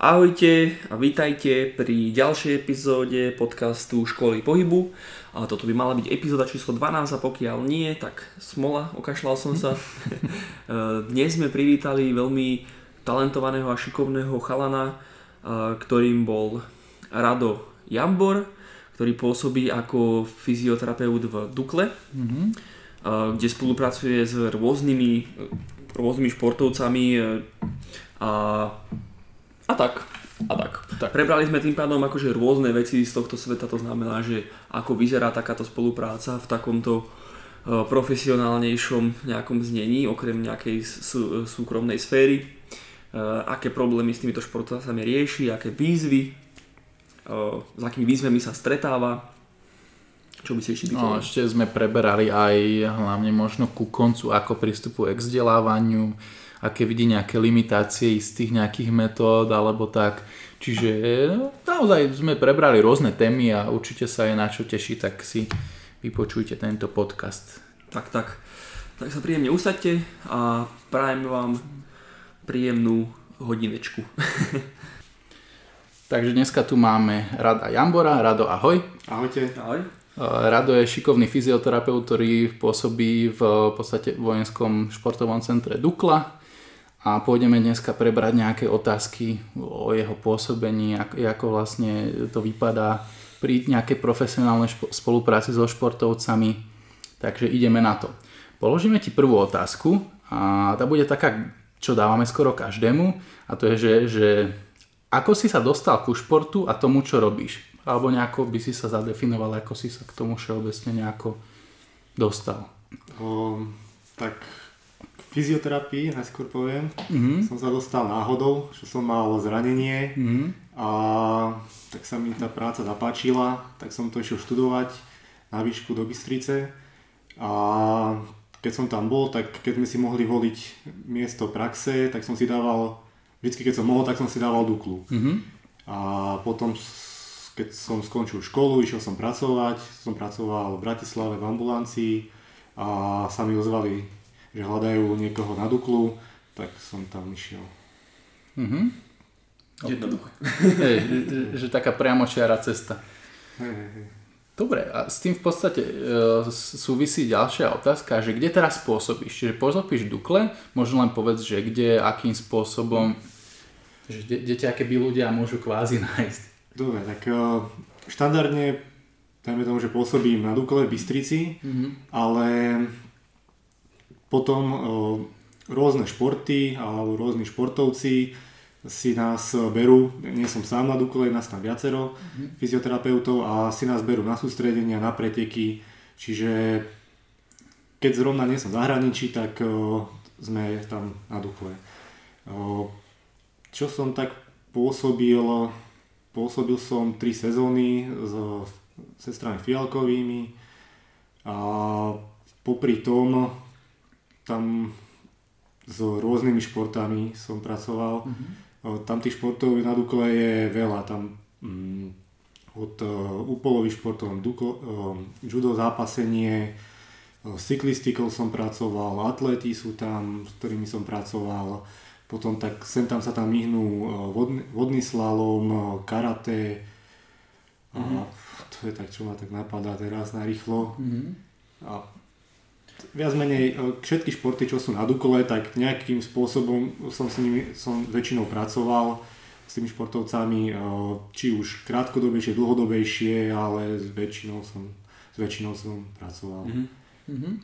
Ahojte a vítajte pri ďalšej epizóde podcastu Školy pohybu. A toto by mala byť epizóda číslo 12 a pokiaľ nie, tak smola, okašľal som sa. Dnes sme privítali veľmi talentovaného a šikovného chalana, ktorým bol Rado Jambor, ktorý pôsobí ako fyzioterapeut v Dukle, mm-hmm. kde spolupracuje s rôznymi, rôznymi športovcami a a tak. A tak. tak. Prebrali sme tým pádom akože rôzne veci z tohto sveta, to znamená, že ako vyzerá takáto spolupráca v takomto e, profesionálnejšom nejakom znení, okrem nejakej sú, súkromnej sféry, e, aké problémy s týmito športovcami rieši, aké výzvy, e, s akými výzvami sa stretáva, čo by si ešte No, ešte sme preberali aj hlavne možno ku koncu, ako pristupuje k vzdelávaniu, aké vidí nejaké limitácie istých nejakých metód alebo tak. Čiže no, naozaj sme prebrali rôzne témy a určite sa je na čo teší, tak si vypočujte tento podcast. Tak, tak. Tak sa príjemne usadte a prajem vám príjemnú hodinečku. Takže dneska tu máme Rada Jambora. Rado, ahoj. Ahojte. Ahoj. Rado je šikovný fyzioterapeut, ktorý pôsobí v podstate vojenskom športovom centre Dukla a pôjdeme dneska prebrať nejaké otázky o jeho pôsobení, ako, vlastne to vypadá pri nejakej profesionálnej špo- spolupráci so športovcami. Takže ideme na to. Položíme ti prvú otázku a tá bude taká, čo dávame skoro každému a to je, že, že ako si sa dostal ku športu a tomu, čo robíš? Alebo nejako by si sa zadefinoval, ako si sa k tomu všeobecne nejako dostal? O, tak fyzioterapii, najskôr poviem. Mm-hmm. Som sa dostal náhodou, že som mal zranenie mm-hmm. a tak sa mi tá práca zapáčila, tak som to išiel študovať na výšku do Bystrice a keď som tam bol, tak keď sme si mohli voliť miesto praxe, tak som si dával, vždy keď som mohol, tak som si dával Duklu. Mm-hmm. A potom, keď som skončil školu, išiel som pracovať, som pracoval v Bratislave v ambulancii a sa mi ozvali že hľadajú niekoho na Duklu, tak som tam išiel. Mm-hmm. Jednoduché. Hej, že, že taká priamočiara cesta. Hej, hej. Dobre, a s tým v podstate e, súvisí ďalšia otázka, že kde teraz pôsobíš? Čiže pôsobíš Dukle, možno len povedz, že kde, akým spôsobom, že kde, kde ťa keby ľudia môžu kvázi nájsť. Dobre, tak e, štandardne, dajme tomu, že pôsobím na Dukle v Bystrici, mm-hmm. ale potom rôzne športy alebo rôzni športovci si nás berú, nie som sám na Dukole, nás tam viacero mm-hmm. fyzioterapeutov a si nás berú na sústredenia, na preteky, čiže keď zrovna nie som v zahraničí, tak o, sme tam na Dukle. O, čo som tak pôsobil, pôsobil som 3 sezóny s sestrami Fialkovými a popri tom tam s rôznymi športami som pracoval. Mm-hmm. Tam tých športov na Dukle je veľa. Tam mm, od uh, úpolových športov, duklo, uh, judo zápasenie, uh, cyklistikou som pracoval, atlety sú tam, s ktorými som pracoval. Potom tak sem tam sa tam myhnú vodný, vodný slalom, karate. Mm-hmm. A to je tak, čo ma tak napadá teraz na rýchlo. Mm-hmm. A viac menej e, všetky športy, čo sú na Dukole, tak nejakým spôsobom som s nimi som väčšinou pracoval s tými športovcami, e, či už krátkodobejšie, dlhodobejšie, ale s väčšinou som, s väčšinou som pracoval. Mm-hmm.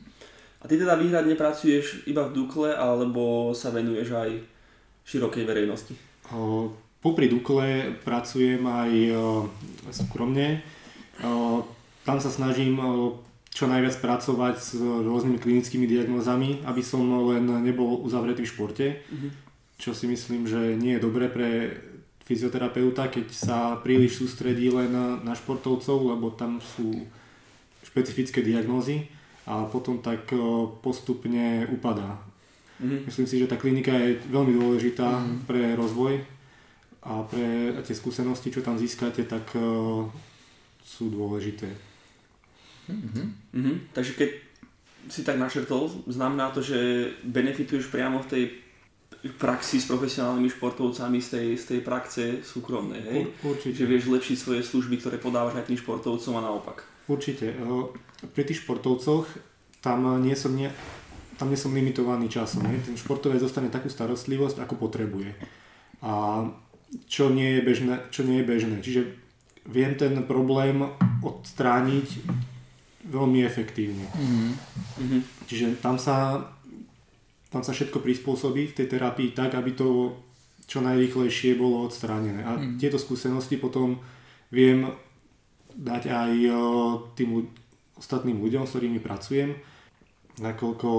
A ty teda výhradne pracuješ iba v Dukle, alebo sa venuješ aj širokej verejnosti? O, popri Dukle pracujem aj o. O, tam sa snažím čo najviac pracovať s rôznymi klinickými diagnózami, aby som len nebol uzavretý v športe, mm-hmm. čo si myslím, že nie je dobré pre fyzioterapeuta, keď sa príliš sústredí len na, športovcov, lebo tam sú špecifické diagnózy a potom tak postupne upadá. Mm-hmm. Myslím si, že tá klinika je veľmi dôležitá mm-hmm. pre rozvoj a pre tie skúsenosti, čo tam získate, tak sú dôležité. Mm-hmm. Mm-hmm. Takže keď si tak našertol, znamená to, že benefituješ priamo v tej praxi s profesionálnymi športovcami z tej, z tej praxe súkromnej, hej? Určite. Že vieš lepšiť svoje služby, ktoré podávaš aj tým športovcom a naopak. Určite. Pri tých športovcoch tam nie som, nie, tam nie som limitovaný časom. Ne? Ten športovec dostane takú starostlivosť, ako potrebuje. A čo nie je bežné. Čo nie je bežné. Čiže viem ten problém odstrániť veľmi efektívne. Mm-hmm. Čiže tam sa, tam sa všetko prispôsobí v tej terapii tak, aby to čo najrýchlejšie bolo odstránené. A mm. tieto skúsenosti potom viem dať aj tým ostatným ľuďom, s ktorými pracujem, nakoľko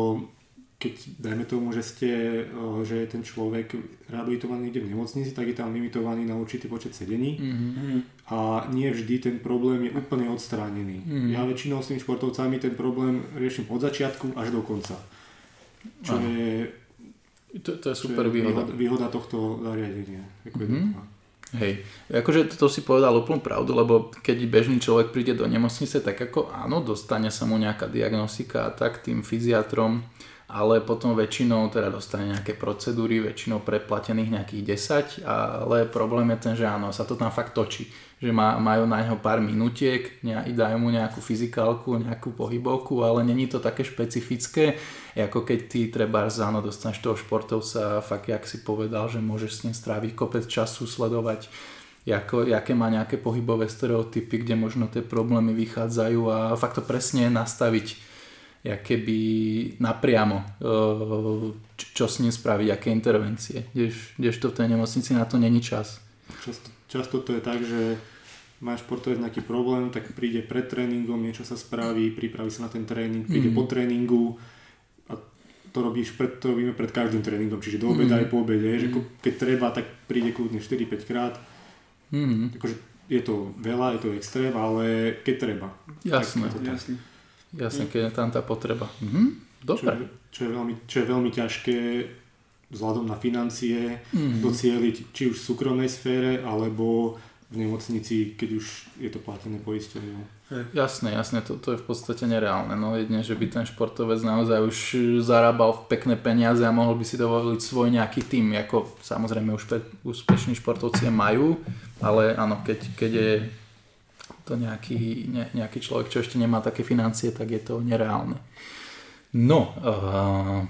keď dajme tomu, že, ste, že je ten človek rehabilitovaný niekde v nemocnici, tak je tam limitovaný na určitý počet sedení mm-hmm. a nie vždy ten problém je úplne odstránený. Mm-hmm. Ja väčšinou s tými športovcami ten problém riešim od začiatku až do konca. Čo Aha. je, to, to je super je výhoda. výhoda tohto zariadenia. Mm-hmm. Hej, akože to si povedal úplnú pravdu, lebo keď bežný človek príde do nemocnice, tak ako áno, dostane sa mu nejaká diagnostika a tak tým fyziatrom, ale potom väčšinou teda dostane nejaké procedúry, väčšinou preplatených nejakých 10, ale problém je ten, že áno, sa to tam fakt točí že má, majú na neho pár minutiek, dajú mu nejakú fyzikálku, nejakú pohybovku, ale není to také špecifické, ako keď ty treba záno dostaneš toho športovca, fakt jak si povedal, že môžeš s ním stráviť kopec času, sledovať ako, aké má nejaké pohybové stereotypy, kde možno tie problémy vychádzajú a fakt to presne nastaviť keby napriamo, čo s ním spraviť, aké intervencie. Kdežto v tej nemocnici na to není čas. Často Často to je tak, že máš športovec nejaký problém, tak príde pred tréningom, niečo sa spraví, pripraví sa na ten tréning, príde mm. po tréningu a to, robíš pred, to robíme pred každým tréningom, čiže do obeda mm. aj po obede, mm. že keď treba, tak príde kľudne 4-5 krát. Mm. Takže je to veľa, je to extrém, ale keď treba. Jasné, tak, jasné. Jasné, keď je tam tá potreba. Mhm. Dobre. Čo, čo, je veľmi, čo je veľmi ťažké vzhľadom na financie mm. docieliť či už v súkromnej sfére alebo v nemocnici, keď už je to platené poistenie. Jasné, jasné, to, to je v podstate nereálne. No jedne, že by ten športovec naozaj už zarábal v pekné peniaze a mohol by si dovoliť svoj nejaký tým, ako samozrejme už pe, úspešní športovci majú, ale áno, keď, keď je to nejaký, ne, nejaký človek, čo ešte nemá také financie, tak je to nereálne. No, uh,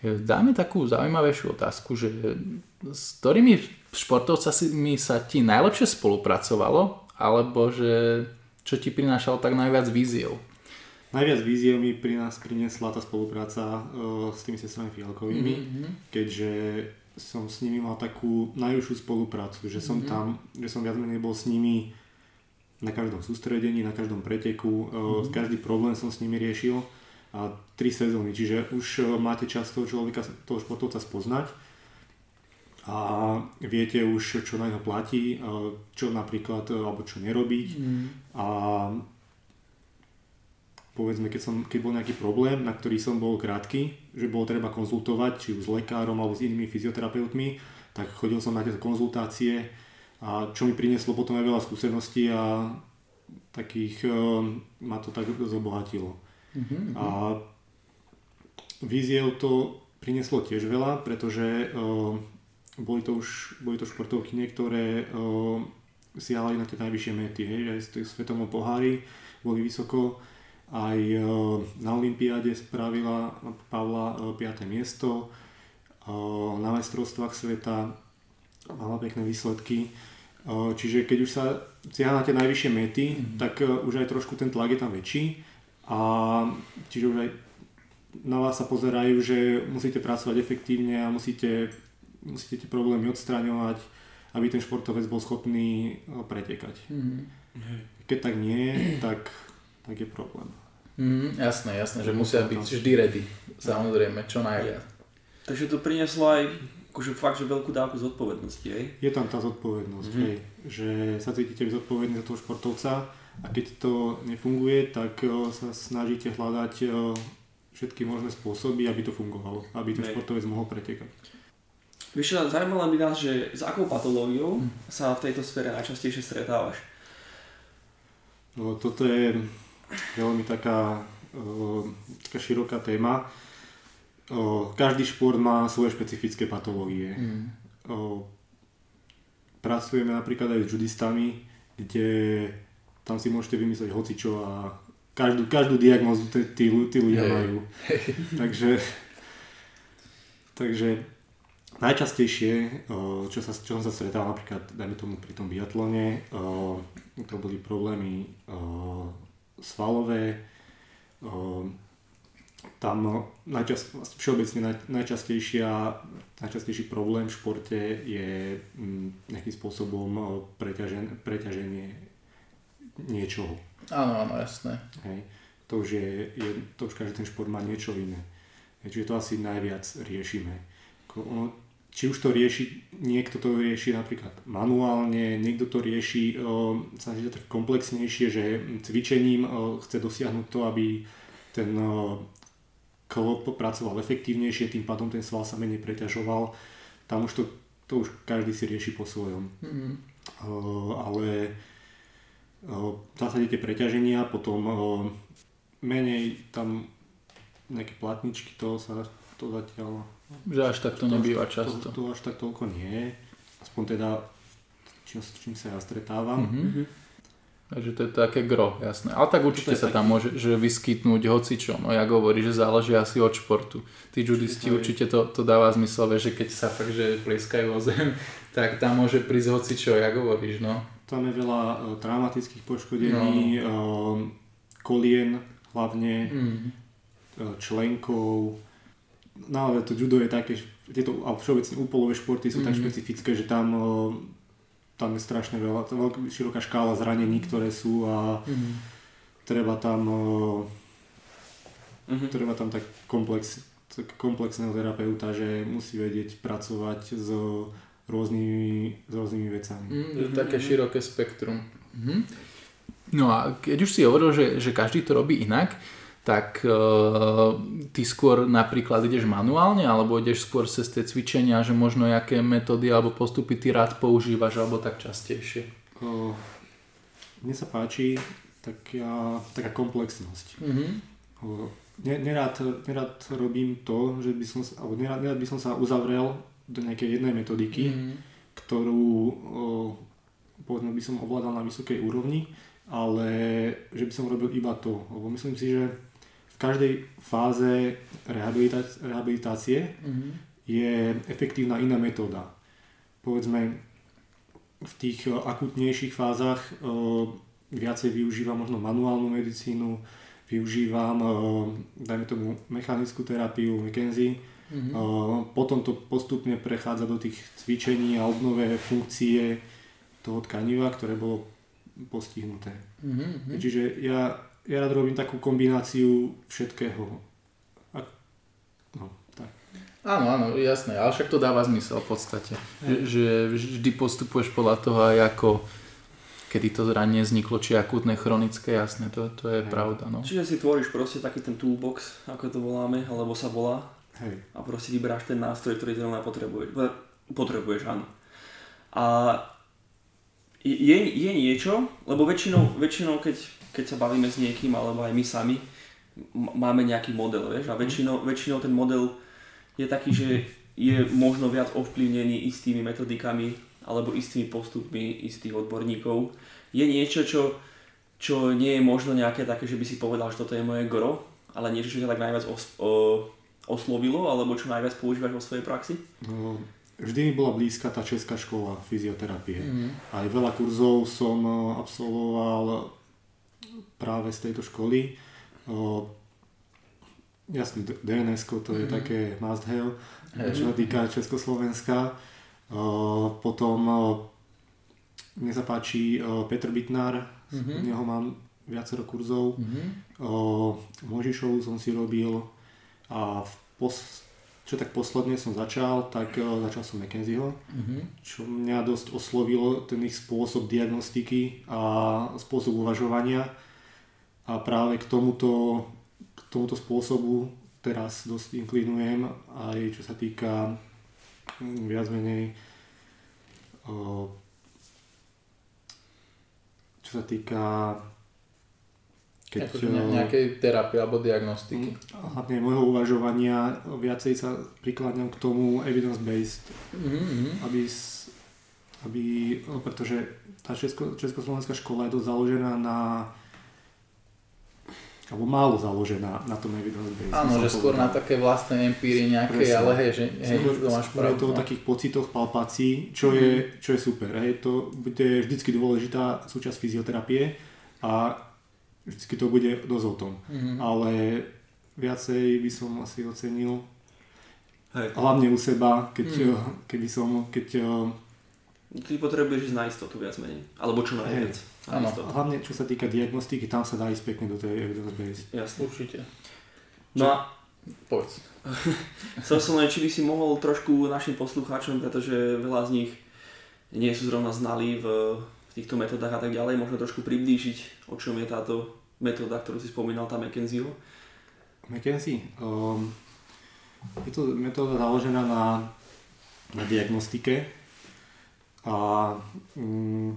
Dáme takú zaujímavejšiu otázku, že s ktorými športovcami sa ti najlepšie spolupracovalo, alebo že čo ti prinášalo tak najviac víziev? Najviac víziev mi pri nás priniesla tá spolupráca uh, s tými sestrami Fialkovými, mm-hmm. keďže som s nimi mal takú najúžšiu spoluprácu, že som mm-hmm. tam, že som viac menej bol s nimi na každom sústredení, na každom preteku, mm-hmm. každý problém som s nimi riešil a 3 sezóny, čiže už e, máte čas toho človeka, toho športovca spoznať a viete už, čo na neho platí, e, čo napríklad, alebo čo nerobiť mm. a povedzme, keď, som, keď bol nejaký problém, na ktorý som bol krátky, že bolo treba konzultovať, či už s lekárom alebo s inými fyzioterapeutmi, tak chodil som na tieto konzultácie a čo mi prinieslo potom aj veľa skúseností a takých ma to tak zobohatilo. Uh-huh. A víziev to prinieslo tiež veľa, pretože uh, boli to už boli to športovky niektoré uh, siahali na tie najvyššie mety, hej, aj v svetovom pohári boli vysoko, aj na Olympiáde spravila Pavla uh, 5. miesto, na majstrovstvách sveta mala pekné výsledky, čiže keď už sa siaha na tie najvyššie mety, mm-hmm. tak uh, už aj trošku ten tlak je tam väčší a čiže už aj na vás sa pozerajú, že musíte pracovať efektívne a musíte, musíte tie problémy odstraňovať, aby ten športovec bol schopný no, pretekať. Mm-hmm. Keď tak nie, tak, tak je problém. Mm, jasné, jasné, že musia byť vždy ready, samozrejme, čo najviac. Takže to prinieslo aj akože fakt, že veľkú dávku zodpovednosti, hej? Je tam tá zodpovednosť, mm-hmm. hej, že sa cítite zodpovední za toho športovca, a keď to nefunguje, tak eh, sa snažíte hľadať eh, všetky možné spôsoby, aby to fungovalo, aby ten športovec mohol pretekať. Vieš, zaujímalo by nás, že s akou patológiou hm. sa v tejto sfére najčastejšie stretávaš? No, toto je veľmi taká, uh, taká široká téma. O, každý šport má svoje špecifické patológie. Mm. O, pracujeme napríklad aj s judistami, kde tam si môžete vymyslieť hocičo a každú, každú diagnozu tí, tí, tí ľudia hey. majú. takže, takže najčastejšie, čo, sa, čo som sa stretal napríklad, dajme tomu pri tom biatlone, to boli problémy svalové, tam najčast, všeobecne naj, najčastejšia, najčastejší problém v športe je mm, nejakým spôsobom preťažen, preťaženie niečoho. Áno, áno, jasné. Hej. To už, je, je, to už každý ten šport má niečo iné. Hej, čiže to asi najviac riešime. Ono, či už to rieši, niekto to rieši napríklad manuálne, niekto to rieši o, sa tak komplexnejšie, že cvičením o, chce dosiahnuť to, aby ten o, klop pracoval efektívnejšie, tým pádom ten sval sa menej preťažoval. Tam už to, to už každý si rieši po svojom. Mm-hmm. Ale v zásade tie preťaženia, potom menej tam nejaké platničky, to sa to zatiaľ... Že až tak to nebýva často. To, to až tak toľko nie. Aspoň teda, čím, čím sa ja stretávam. Mm-hmm. Takže to je také gro, jasné. Ale tak určite sa tam môže že vyskytnúť hocičo. No ja hovorí, že záleží asi od športu. Tí judisti určite to, to dáva zmysel, že keď sa fakt, že plieskajú o zem, tak tam môže prísť hocičo, jak hovoríš, no. Tam je veľa uh, traumatických poškodení, no. uh, kolien hlavne, mm. uh, členkov. Ale to judo je také, tieto všeobecne úpolové športy sú mm. tak špecifické, že tam, uh, tam je strašne veľa, veľká, široká škála zranení, ktoré sú a mm. treba tam uh, mm-hmm. treba tam tak komplex, tak komplexného terapeuta, že musí vedieť pracovať s rôznymi, s rôznymi vecami. Mm, také široké spektrum. Mm. No a keď už si hovoril, že, že každý to robí inak, tak uh, ty skôr napríklad ideš manuálne, alebo ideš skôr cez tie cvičenia, že možno aké metódy alebo postupy ty rád používaš, alebo tak častejšie? Uh, mne sa páči taká, taká komplexnosť. Mm-hmm. Uh, nerád, nerád robím to, že by som, alebo nerád, nerád by som sa uzavrel do nejakej jednej metodiky, mm. ktorú o, povedzme by som ovládal na vysokej úrovni, ale že by som robil iba to. Lebo myslím si, že každej fáze rehabilitácie, rehabilitácie mm. je efektívna iná metóda. Povedzme, v tých akutnejších fázach o, viacej využívam možno manuálnu medicínu, využívam, o, dajme tomu, mechanickú terapiu, McKenzie, Mm-hmm. Potom to postupne prechádza do tých cvičení a obnové funkcie toho tkaniva, ktoré bolo postihnuté. Mm-hmm. Čiže ja, ja rád robím takú kombináciu všetkého. A, no, tak. Áno, áno, jasné, ale však to dáva zmysel v podstate. Že, že vždy postupuješ podľa toho aj ako kedy to zranenie vzniklo, či akútne, chronické, jasné, to, to je Hej. pravda. No. Čiže si tvoríš proste taký ten toolbox, ako to voláme, alebo sa volá, Hej. A proste vyberáš ten nástroj, ktorý zrovna potrebuješ. Potrebuješ, áno. A je, je niečo, lebo väčšinou, väčšinou keď, keď sa bavíme s niekým, alebo aj my sami, máme nejaký model, vieš, a väčšinou, väčšinou ten model je taký, že je možno viac ovplyvnený istými metodikami alebo istými postupmi istých odborníkov. Je niečo, čo, čo nie je možno nejaké také, že by si povedal, že toto je moje gro, ale niečo, čo ťa tak najviac os, o, oslovilo, alebo čo najviac používaš vo svojej praxi? No, vždy mi bola blízka tá česká škola fyzioterapie. Mm. Aj veľa kurzov som e, absolvoval práve z tejto školy. Jasne, DNS to je mm. také must have, hey. čo sa týka Československa. Potom mne sa páči Petr Bitnár, mm-hmm. neho mám viacero kurzov. Mm-hmm. Možišovu som si robil a v pos- čo tak posledne som začal, tak začal som McKenzieho, mm-hmm. čo mňa dosť oslovilo, ten ich spôsob diagnostiky a spôsob uvažovania a práve k tomuto, k tomuto spôsobu teraz dosť inklinujem aj čo sa týka um, viac menej čo sa týka Keď, akože ne, nejakej terapie alebo diagnostiky. Hlavne môjho uvažovania viacej sa prikladňam k tomu evidence-based, mm-hmm. aby, aby, pretože tá Česko, Československá škola je dosť založená na alebo málo založená na tom evidence base. Áno, že skôr na také vlastné empíry nejaké, Presne. ale hej, že hej, to máš pravdu. To o no. takých pocitoch, palpácií, čo, mm. je, čo je super. Hej, to bude vždycky dôležitá súčasť fyzioterapie a vždycky to bude dosť o tom. Mm-hmm. Ale viacej by som asi ocenil hej. hlavne u seba, keď, mm. keby som, keď Ty potrebuješ ísť na istotu viac menej. Alebo čo najviac. Áno, hlavne čo sa týka diagnostiky, tam sa dá ísť pekne do tej evidence base. Jasne. Určite. No a... Povedz. Chcel som len, či by si mohol trošku našim poslucháčom, pretože veľa z nich nie sú zrovna znali v, v týchto metodách a tak ďalej, možno trošku priblížiť, o čom je táto metóda, ktorú si spomínal, tá McKenzieho. McKenzie? Um, je to metóda založená na, na diagnostike, a mm,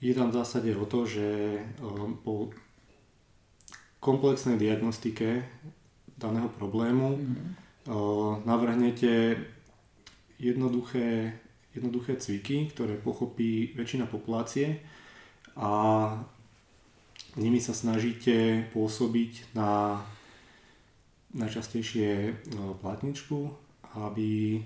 je tam v zásade o to, že um, po komplexnej diagnostike daného problému mm-hmm. uh, navrhnete jednoduché, jednoduché cviky, ktoré pochopí väčšina populácie a nimi sa snažíte pôsobiť na najčastejšie platničku, aby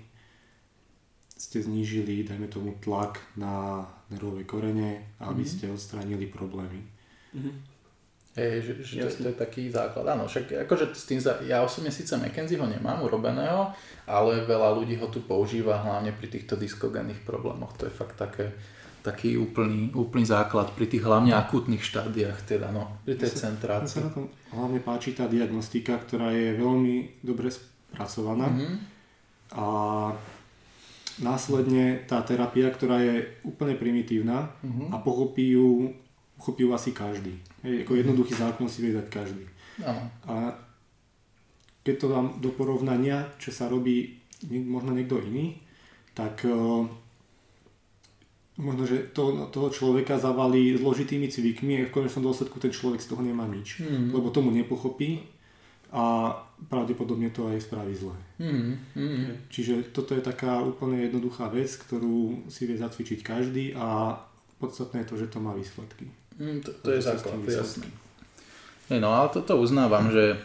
ste znížili, dajme tomu, tlak na nervové korene, aby mm-hmm. ste odstránili problémy. Mm-hmm. Hej, že, že to, to je taký základ. Áno, však akože s tým, za, ja osobne síce McKenzieho nemám urobeného, ale veľa ľudí ho tu používa hlavne pri týchto diskogénnych problémoch. To je fakt také, taký úplný, úplný základ pri tých hlavne akútnych štádiách, teda no, pri tej centrácii. Mne sa na tom hlavne páči tá diagnostika, ktorá je veľmi dobre spracovaná mm-hmm. a následne tá terapia, ktorá je úplne primitívna uh-huh. a pochopí ju, pochopí ju asi každý. Hej, ako jednoduchý zákon si vie dať každý. Uh-huh. A keď to dám do porovnania, čo sa robí možno niekto iný, tak uh, možno, že to, toho človeka zavalí zložitými cvikmi a v konečnom dôsledku ten človek z toho nemá nič. Uh-huh. Lebo tomu nepochopí a pravdepodobne to aj spraví zle. Mm, mm. Čiže toto je taká úplne jednoduchá vec, ktorú si vie zacvičiť každý a podstatné je to, že to má výsledky. Mm, to, to je základ, jasné. No ale toto uznávam, že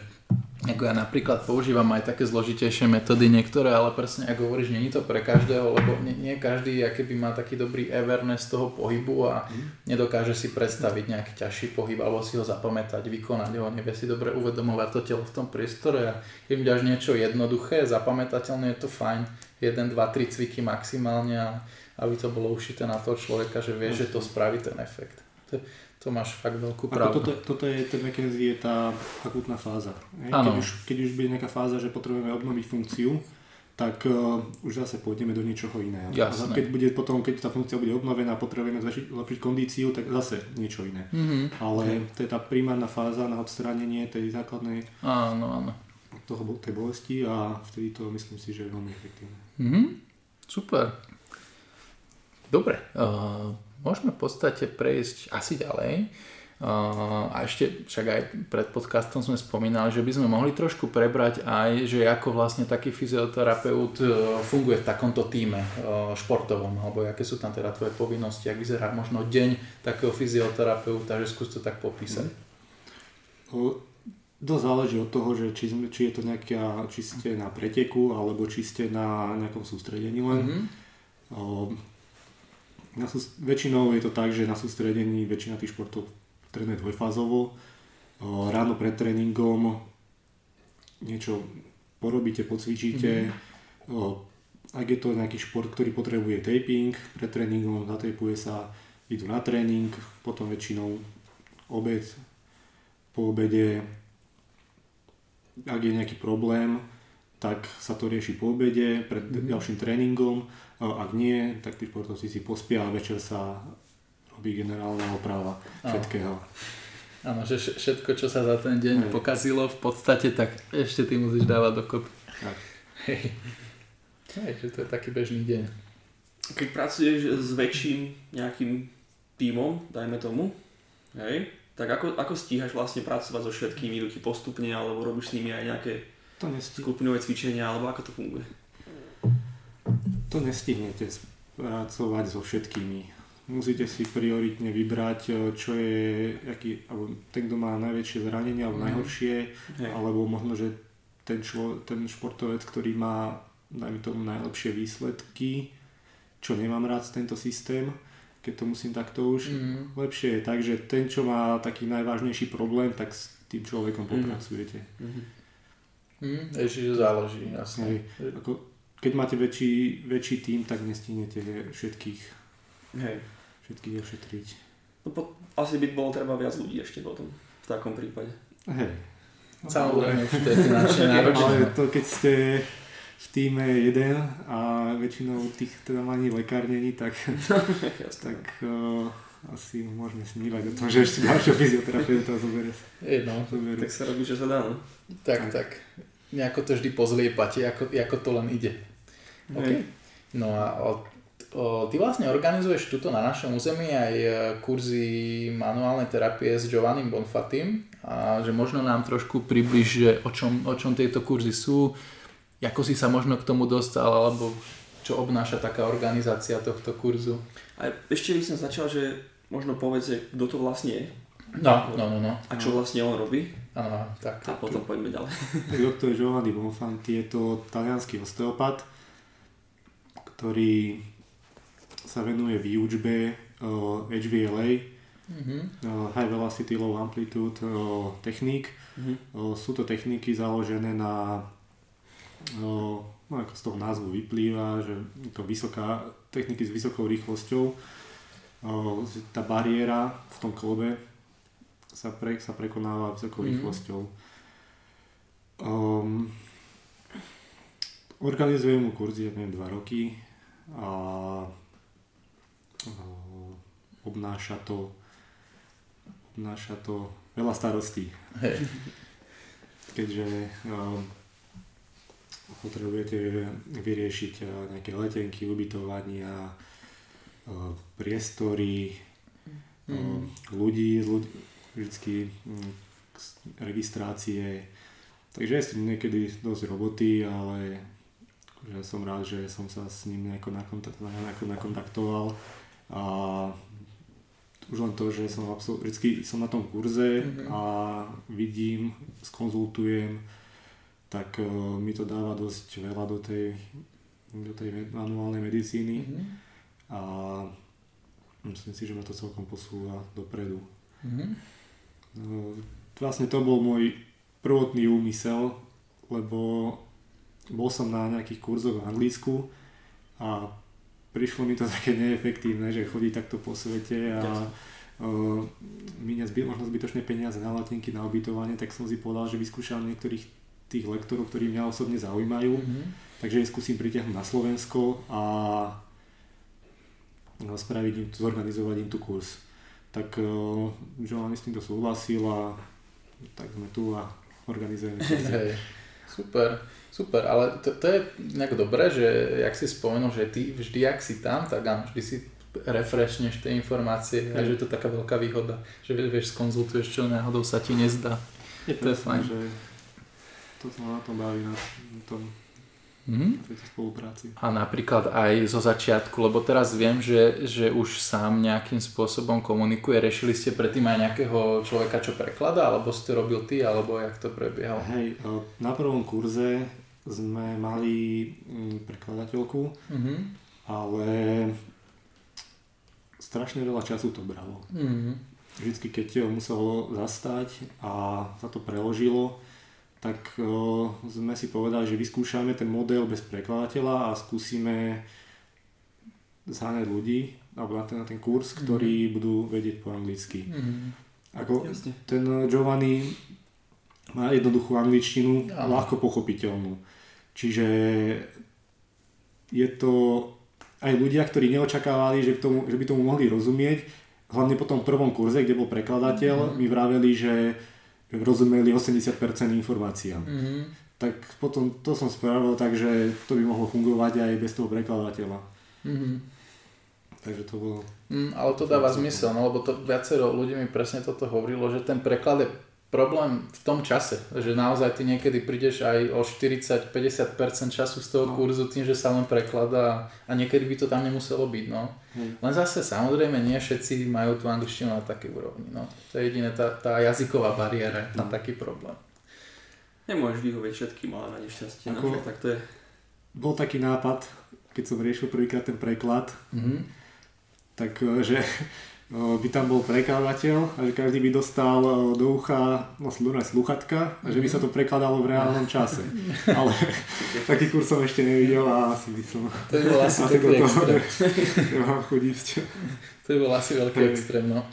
ako ja napríklad používam aj také zložitejšie metódy niektoré, ale presne ako hovoríš, je to pre každého, lebo nie, nie každý keby má taký dobrý awareness toho pohybu a mm. nedokáže si predstaviť nejaký ťažší pohyb alebo si ho zapamätať, vykonať ho, nevie si dobre uvedomovať to telo v tom priestore a keď dáš niečo jednoduché, zapamätateľné, je to fajn, 1, 2, 3 cviky maximálne a aby to bolo ušité na toho človeka, že vie, že to spraví ten efekt. To, to máš fakt veľkú pravdu. Toto, toto je, ten McKenzie je tá akútna fáza. Keď, už, keď už bude nejaká fáza, že potrebujeme obnoviť funkciu, tak uh, už zase pôjdeme do niečoho iného. Jasné. A keď bude potom, keď tá funkcia bude obnovená a potrebujeme zlepšiť kondíciu, tak zase niečo iné. Mm-hmm. Ale to je tá primárna fáza na odstránenie tej základnej áno, áno. Toho, tej bolesti a vtedy to myslím si, že je veľmi efektívne. Mm-hmm. Super. Dobre. Uh, môžeme v podstate prejsť asi ďalej. A ešte však aj pred podcastom sme spomínali, že by sme mohli trošku prebrať aj, že ako vlastne taký fyzioterapeut e, funguje v takomto týme e, športovom, alebo aké sú tam teda tvoje povinnosti, ak vyzerá možno deň takého fyzioterapeuta, že skús to tak popísať. Dosť záleží od toho, že či, či je to nejaká, či ste na preteku, alebo či ste na nejakom sústredení len. Mm-hmm na súst- väčšinou je to tak, že na sústredení väčšina tých športov trénuje dvojfázovo. Ráno pred tréningom niečo porobíte, pocvičíte. Mm-hmm. Ak je to nejaký šport, ktorý potrebuje taping, pred tréningom zatejpuje sa, idú na tréning, potom väčšinou obed, po obede, ak je nejaký problém, tak sa to rieši po obede, pred mm-hmm. ďalším tréningom ak nie, tak tí športovci si pospia a večer sa robí generálna oprava všetkého. Áno, že všetko, čo sa za ten deň Hej. pokazilo v podstate, tak ešte ty musíš dávať dokopy. Hej. Hej, že to je taký bežný deň. Keď pracuješ s väčším nejakým tímom, dajme tomu, hej, Tak ako, ako stíhaš vlastne pracovať so všetkými, idú ti postupne, alebo robíš s nimi aj nejaké skupinové cvičenia, alebo ako to funguje? To nestihnete pracovať so všetkými. Musíte si prioritne vybrať, e, čo je aký, alebo ten, kto má najväčšie zranenie alebo Mhm. najhoršie, Hej. alebo možno, že ten, člo, ten športovec, ktorý má dajme tomu najlepšie výsledky, čo nemám rád tento systém, keď to musím takto už. Mm. Lepšie je tak, že ten, čo má taký najvážnejší problém, tak s tým človekom Mhm. popracujete. Mhm. Mm, ešte záleží, jasne. Hej. Ako, keď máte väčší, väčší tím, tak nestihnete všetkých, Hej. všetkých ošetriť. No po, asi by bolo treba viac ľudí ešte potom, v takom prípade. Hej. Samozrejme, už to je finančne náročné. Ale to keď ste v týme jeden a väčšinou tých teda ani lekár není, tak, tak uh, asi môžeme snívať o tom, že ešte ďalšieho fyzioterapeuta zoberie. Jedno, zoberie. Tak sa robí, čo sa dá, no. tak, tak. Nejako to vždy pozliepate, ako, ako to len ide. OK. Hej. No a o, o, ty vlastne organizuješ tuto na našom území aj e, kurzy manuálnej terapie s Giovannim Bonfatim a že možno nám trošku približ, že o čom, o čom tieto kurzy sú, ako si sa možno k tomu dostal, alebo čo obnáša taká organizácia tohto kurzu. A ešte by som začal, že možno povedz, kto to vlastne je No, no, no, no. a čo vlastne on robí Áno, tak. a potom poďme ďalej. Doktor Giovanni Bonfanti je to talianský osteopat, ktorý sa venuje výučbe uh, HVLA, Mhm. uh, High Velocity Low Amplitude uh, techník. Mhm. Uh, sú to techniky založené na, uh, no ako z toho názvu vyplýva, že to vysoká, techniky s vysokou rýchlosťou. Uh, tá bariéra v tom klobe sa, pre, sa prekonáva vysokou Mhm. rýchlosťou. Um, organizujem mu kurzy, ja neviem, dva roky a uh, obnáša to obnáša to veľa starostí, keďže um, potrebujete vyriešiť uh, nejaké letenky, ubytovania, uh, priestory, uh, ľudí, ľudí vždycky mm, s- registrácie. Takže je niekedy dosť roboty, ale že som rád, že som sa s ním nejako, nakontakt, nejako nakontaktoval a už len to, že som absol- vždycky som na tom kurze Mhm. a vidím, skonzultujem, tak uh, mi to dáva dosť veľa do tej, do tej manuálnej medicíny Mhm. a myslím si, že ma to celkom posúva dopredu. Mhm. No, Vlastne to bol môj prvotný úmysel, lebo bol som na nejakých kurzoch v Anglicku a prišlo mi to také neefektívne, že chodí takto po svete a Jasne. uh, míňať zby, možno zbytočné peniaze na letenky, na ubytovanie, tak som si povedal, že vyskúšam niektorých tých lektorov, ktorí mňa osobne zaujímajú, Mhm. takže ich skúsim pritiahnuť na Slovensko a a spraviť im, zorganizovať im tu kurz. Tak uh, Giovanni s týmto súhlasil a tak sme tu a organizujeme super, super, ale to, to je nejak dobré, že jak si spomenul, že ty vždy, ak si tam, tak áno, vždy si refreshneš tie informácie a že je to taká veľká výhoda, že vie- vieš, skonzultuješ, čo náhodou sa ti nezdá. To je fajn. Že to sa na tom baví, na tom, Mhm. na tejto spolupráci. A napríklad aj zo začiatku, lebo teraz viem, že, že už sám nejakým spôsobom komunikuje. Rešili ste predtým aj nejakého človeka, čo prekladá, alebo si to robil ty, alebo jak to prebiehalo? Hej, uh, na prvom kurze sme mali mm, prekladateľku, Mhm. ale strašne veľa času to bralo. Mhm. vždycky keď muselo zastať a sa to preložilo, tak o, sme si povedali, že vyskúšame ten model bez prekladateľa a skúsime zháňať ľudí alebo na ten, na ten kurz, ktorí budú vedieť po anglicky. Mhm. Ako Jasne. ten Giovanni má jednoduchú angličtinu, Áno. ľahko pochopiteľnú. Čiže je to aj ľudia, ktorí neočakávali, že, k tomu, že by tomu mohli rozumieť, hlavne po tom prvom kurze, kde bol prekladateľ, mi vraveli, že rozumeli 80% informáciám. Mhm. Tak potom to som spravil tak, že to by mohlo fungovať aj bez toho prekladateľa. Mhm. Takže to bolo... Mm, ale to dáva zmysel, no lebo to viacero ľudí mi presne toto hovorilo, že ten preklad je problém v tom čase, že naozaj ty niekedy prídeš aj o 40-50% času z toho no. kurzu tým, že sa len prekladá a niekedy by to tam nemuselo byť, no. Hmm. Len zase samozrejme nie všetci majú tú angličtinu na takej úrovni, no. To je jediné, tá, tá jazyková bariéra je tam no. taký problém. Nemôžeš vyhovieť všetkým, ale na nešťastie, no, Ako, no, tak to je. Bol taký nápad, keď som riešil prvýkrát ten preklad, mm-hmm tak že by tam bol prekladateľ a že každý by dostal do ucha no, sluchatka a že by sa to prekladalo v reálnom čase. Ale taký kurz som ešte nevidel a asi by som... To by bol asi, asi taký extrém. Nemám. To by bol asi veľký Hej. extrém, no.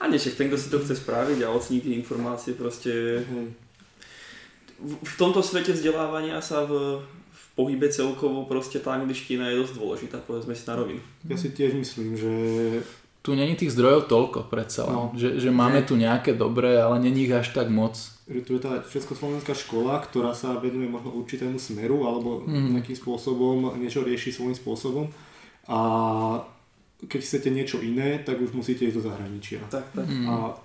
A nie, však ten, kto si to chce spraviť a ocení tie informácie, proste... V, v tomto svete vzdelávania sa v, pohybe celkovo proste tá angličtina je dosť dôležitá, povedzme si na rovinu. Ja si tiež myslím, že tu není tých zdrojov toľko predsa len. No. Že, že máme tu nejaké dobré, ale není ich až tak moc. Že tu je tá Československá škola, ktorá sa venuje možno určitému smeru alebo mm. nejakým spôsobom niečo rieši svojím spôsobom a keď chcete niečo iné, tak už musíte ísť do zahraničia. Tak, tak. Mm. A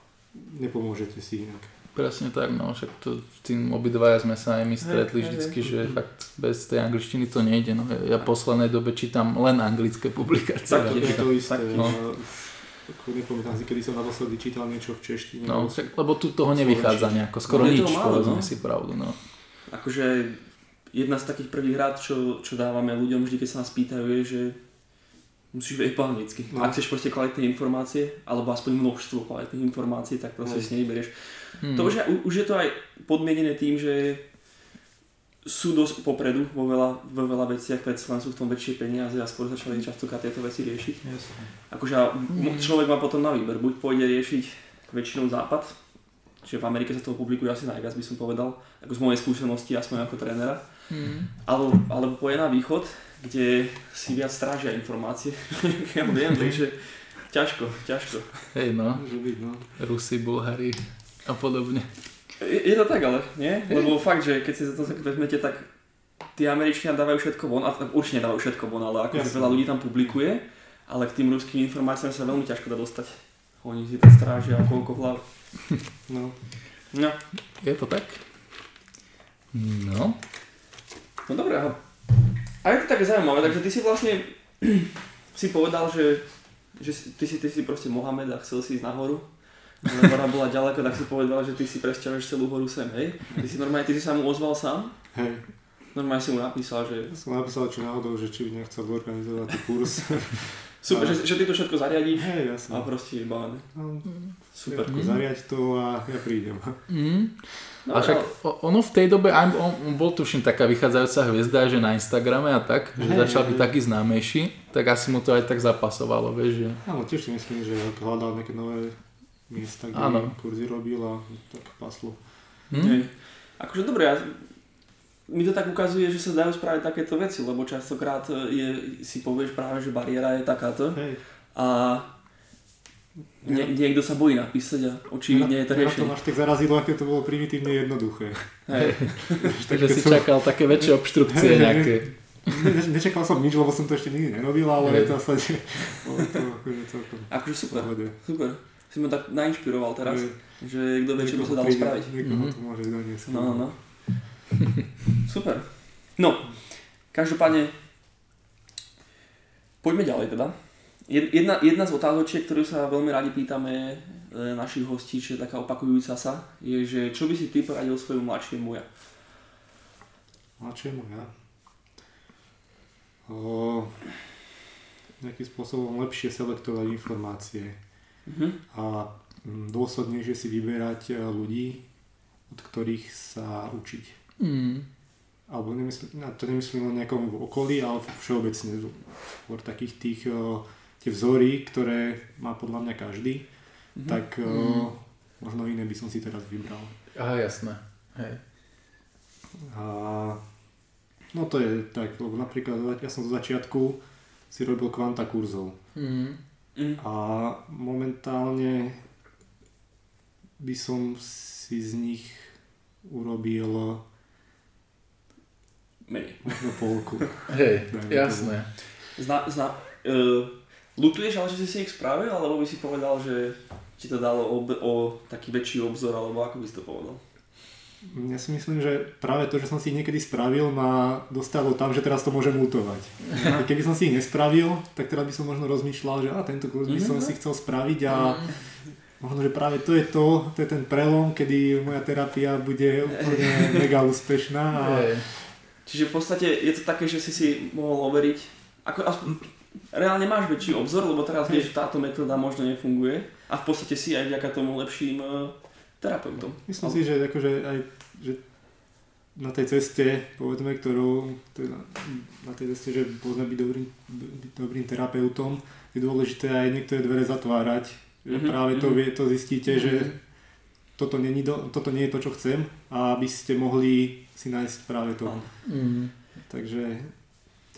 nepomôžete si inak. Presne tak, no však to, tým obidvaja sme sa aj my stretli hey, vždycky, hey, že hey. fakt bez tej angličtiny to nejde. No. Ja v poslednej dobe čítam len anglické publikácie. Tak, je to isté. No. Ako nepamätám si, kedy som naposledy čítal niečo v češtine. No, však, lebo tu toho nevychádza nejako, skoro no, nič, povedzme no. si pravdu. No. Akože jedna z takých prvých rád, čo, čo dávame ľuďom vždy, keď sa nás pýtajú, je, že musíš vedieť po anglicky. No. Ak chceš proste kvalitné informácie, alebo aspoň množstvo kvalitných informácií, tak proste no. si nevyberieš. Hmm. To už, je, už je to aj podmienené tým, že sú dosť popredu vo veľa, vo veľa veciach, predsa len sú v tom väčšie peniaze a skôr začali častokrát tieto veci riešiť. Yes. Akože hmm. človek má potom na výber, buď pôjde riešiť väčšinou západ, čiže v Amerike sa toho publikuje asi najviac, by som povedal, ako z mojej skúsenosti, aspoň ako trénera, hmm. alebo, alebo pôjde na východ, kde si viac strážia informácie. ja viem, takže ťažko, ťažko. Hej no, no. Rusi, Bulhári a podobne. Je, to tak ale, nie? Lebo fakt, že keď si za to vezmete, tak tí Američania dávajú všetko von, a určite dávajú všetko von, ale ako veľa ľudí tam publikuje, ale k tým ruským informáciám sa veľmi ťažko dá dostať. Oni si to strážia koľko hlav. No. No. Je to tak? No. No dobré, aha. A je to také zaujímavé, takže ty si vlastne si povedal, že, že ty, si, ty si proste Mohamed a chcel si ísť nahoru. Ale hora bola ďaleko, tak si povedal, že ty si presťahuješ celú horu sem, hej? Ty si normálne, ty si sa mu ozval sám? Hej. Normálne si mu napísal, že... Som napísal, či náhodou, že či by nechcel organizovať kurz. Super, že, že ty to všetko zariadíš Hej, jasne. a proste je bavené. No, Super. Mm. Zariať to a ja prídem. Mm. No, a však ono v tej dobe, aj on, bol tuším taká vychádzajúca hviezda, že na Instagrame a tak, že hey, začal byť taký známejší, tak asi mu to aj tak zapasovalo, vieš, že... Áno, tiež si myslím, že hľadal nejaké nové miesta, kde ano. kurzy robil a tak paslo. Hej. Akože dobre, ja, mi to tak ukazuje, že sa dajú spraviť takéto veci, lebo častokrát je, si povieš práve, že bariéra je takáto. Hej. A Nie, niekto sa bojí napísať a očividne je to riešenie. to máš tak zarazilo, aké to bolo primitívne jednoduché. Hej. Takže si som... čakal také väčšie obštrukcie hey, nejaké. Ne, nečakal som nič, lebo som to ešte nikdy nerobil, ale hey. to sa bolo to akože Akože super, super. Si ma tak nainšpiroval teraz, hey. že kto vie, čo by sa dalo spraviť. Niekoho mm-hmm. to môže doniesť. No, no, no. super. No, každopádne, poďme ďalej teda. Jedna, jedna z otázočiek, ktorú sa veľmi radi pýtame e, našich hostí, čo je taká opakujúca sa, je, že čo by si ty poradil svojmu mladšiemu ja? Mladšiemu ja? O, nejakým spôsobom lepšie selektovať informácie uh-huh. a mm, dôslednejšie si vyberať e, ľudí, od ktorých sa učiť. Mm. Alebo nemyslím, to nemyslím len nejakom v okolí, ale všeobecne skôr takých tých tie vzory, ktoré má podľa mňa každý, mm-hmm. tak mm. Možno iné by som si teraz vybral. Aha, jasné. Hej. A, no to je tak, lebo napríklad ja som zo začiatku si robil kvanta kurzov. Mm. Mm. A momentálne by som si z nich urobil menej. Možno polku. Hej, jasné. Zna, zna, uh, Lutuješ ale, že si si ich spravil, alebo by si povedal, že ti to dalo o, o taký väčší obzor, alebo ako by si to povedal? Ja si myslím, že práve to, že som si ich niekedy spravil, ma dostalo tam, že teraz to môžem lutovať. A keby som si ich nespravil, tak teraz by som možno rozmýšľal, že a tento kurz by som si chcel spraviť a možno, že práve to je to, to je ten prelom, kedy moja terapia bude úplne mega úspešná. A... Čiže v podstate je to také, že si si mohol overiť, ako aspoň, reálne máš väčší obzor, lebo teraz vieš, že táto metóda možno nefunguje a v podstate si aj vďaka tomu lepším eh, terapeutom. Myslím si, že akože aj že na tej ceste, povedzme, ktorú teda, na tej ceste, že povedzme byť dobrým, byť dobrým terapeutom, je dôležité aj niektoré dvere zatvárať. Že mm-hmm. práve to, vie, to zistíte, mm-hmm. že toto, není do, toto nie je to, čo chcem a aby ste mohli si nájsť práve to. Mm-hmm. Takže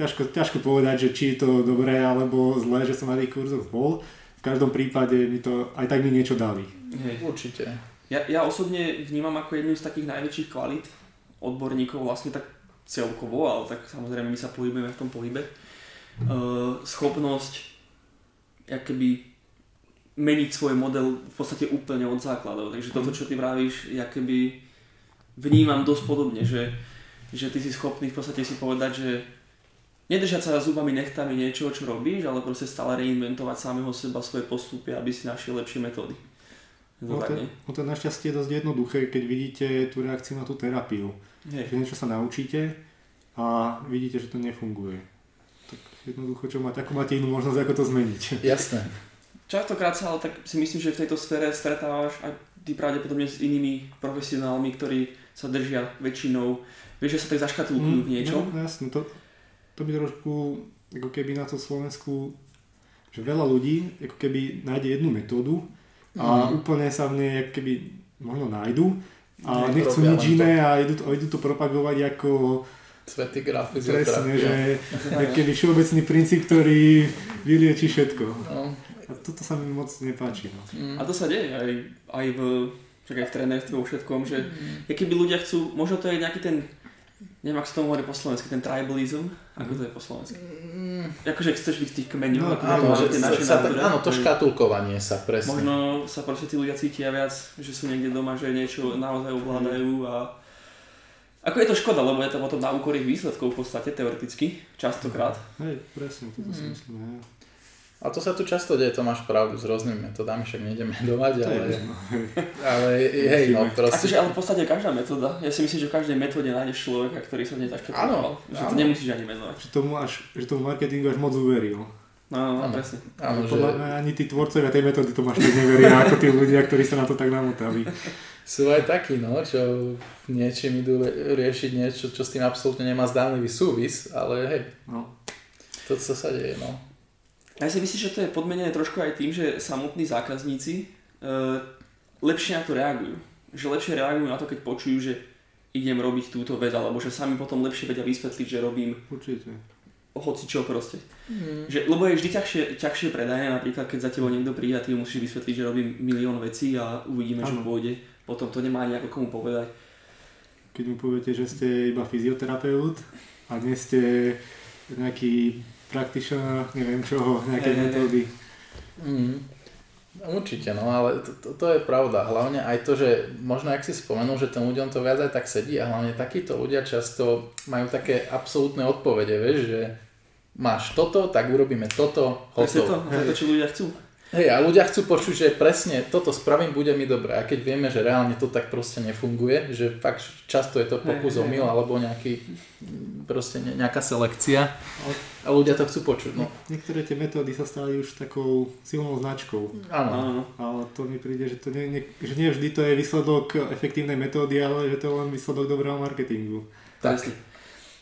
ťažko, ťažko povedať, že či je to dobré alebo zlé, že som na tých kurzoch bol. V každom prípade mi to aj tak mi niečo dali. Hej. Určite. Ja, ja osobne vnímam ako jednu z takých najväčších kvalít odborníkov vlastne tak celkovo, ale tak samozrejme my sa pohybujeme v tom pohybe. Uh, schopnosť keby meniť svoj model v podstate úplne od základov. Takže toto, čo ty vravíš, ja keby vnímam dosť podobne, že, že ty si schopný v podstate si povedať, že nedržať sa zubami nechtami niečo, čo robíš, ale proste stále reinventovať samého seba, svoje postupy, aby si našiel lepšie metódy. No to, no to našťastie je dosť jednoduché, keď vidíte tú reakciu na tú terapiu. Nie. Že niečo sa naučíte a vidíte, že to nefunguje. Tak jednoducho, čo máte, ako máte inú možnosť, ako to zmeniť. Jasné. Častokrát sa ale tak si myslím, že v tejto sfére stretávaš aj ty pravdepodobne s inými profesionálmi, ktorí sa držia väčšinou, vieš, že sa tak zaškatulkujú mm, v niečom. No, jasne, to, to by trošku, ako keby na to Slovensku, že veľa ľudí, ako keby nájde jednu metódu, a mm. úplne sa v nej keby možno nájdu a ne, nechcú nič iné a idú to, idú to propagovať ako Svetý graf, Presne, že keby všeobecný princíp, ktorý vylieči všetko. No. A toto sa mi moc nepáči. No. Mm. A to sa deje aj, aj v, aj v trénerstve, vo všetkom, že mm. keby ľudia chcú, možno to je nejaký ten neviem, ako sa tomu hovorí po slovensky, ten tribalism, ako to je po slovensky? Mm. Akože chceš byť tých kmeňov, no, ako áno, že tie naše sa, nádore, áno, to škatulkovanie sa presne. Možno sa proste tí ľudia cítia viac, že sú niekde doma, že niečo naozaj ovládajú a ako je to škoda, lebo je to potom na úkor ich výsledkov v podstate teoreticky, častokrát. Hej, presne, toto si mm. myslím, hej. A to sa tu často deje, to máš pravdu s rôznymi metodami, však nejdeme medovať, ale, ale hej, no proste. Akože, ale v podstate každá metóda, ja si myslím, že v každej metóde nájdeš človeka, ktorý sa v nej tak Áno, že to nemusíš ani menovať. Že tomu, až, že tomu marketingu až moc uveril. No, no, no presne. Áno, že... ani tí tvorcovia tej metódy to máš tak neveria, ako tí ľudia, ktorí sa na to tak namotali. Sú aj takí, no, čo niečím idú riešiť niečo, čo s tým absolútne nemá zdánlivý súvis, ale hej, no. to, co sa deje, no. Ja si myslím, že to je podmenené trošku aj tým, že samotní zákazníci e, lepšie na to reagujú. Že lepšie reagujú na to, keď počujú, že idem robiť túto vec, alebo že sami potom lepšie vedia vysvetliť, že robím Určite. hoci čo proste. Mm. Že, lebo je vždy ťažšie, ťažšie predajné, napríklad keď za tebou niekto príde a ty musíš vysvetliť, že robím milión vecí a uvidíme, ano. čo pôjde. Potom to nemá ani ako komu povedať. Keď mu poviete, že ste iba fyzioterapeut a nie ste nejaký practitioner, neviem čoho, nejaké hey, metódy. Mm. Určite, no ale to, to, to je pravda. Hlavne aj to, že možno ak si spomenul, že tým ľuďom to viac aj tak sedí a hlavne takíto ľudia často majú také absolútne odpovede, vieš, že máš toto, tak urobíme toto, hotovo. To, to, to, čo ľudia chcú. Hej, a ľudia chcú počuť, že presne toto spravím, bude mi dobré. A keď vieme, že reálne to tak proste nefunguje, že fakt často je to pokus o mil alebo nejaký, proste nejaká selekcia a ľudia to chcú počuť. No. Niektoré tie metódy sa stali už takou silnou značkou. Áno. Ale to mi príde, že, to nie, nie, že nie vždy to je výsledok efektívnej metódy, ale že to je len výsledok dobrého marketingu. Tak.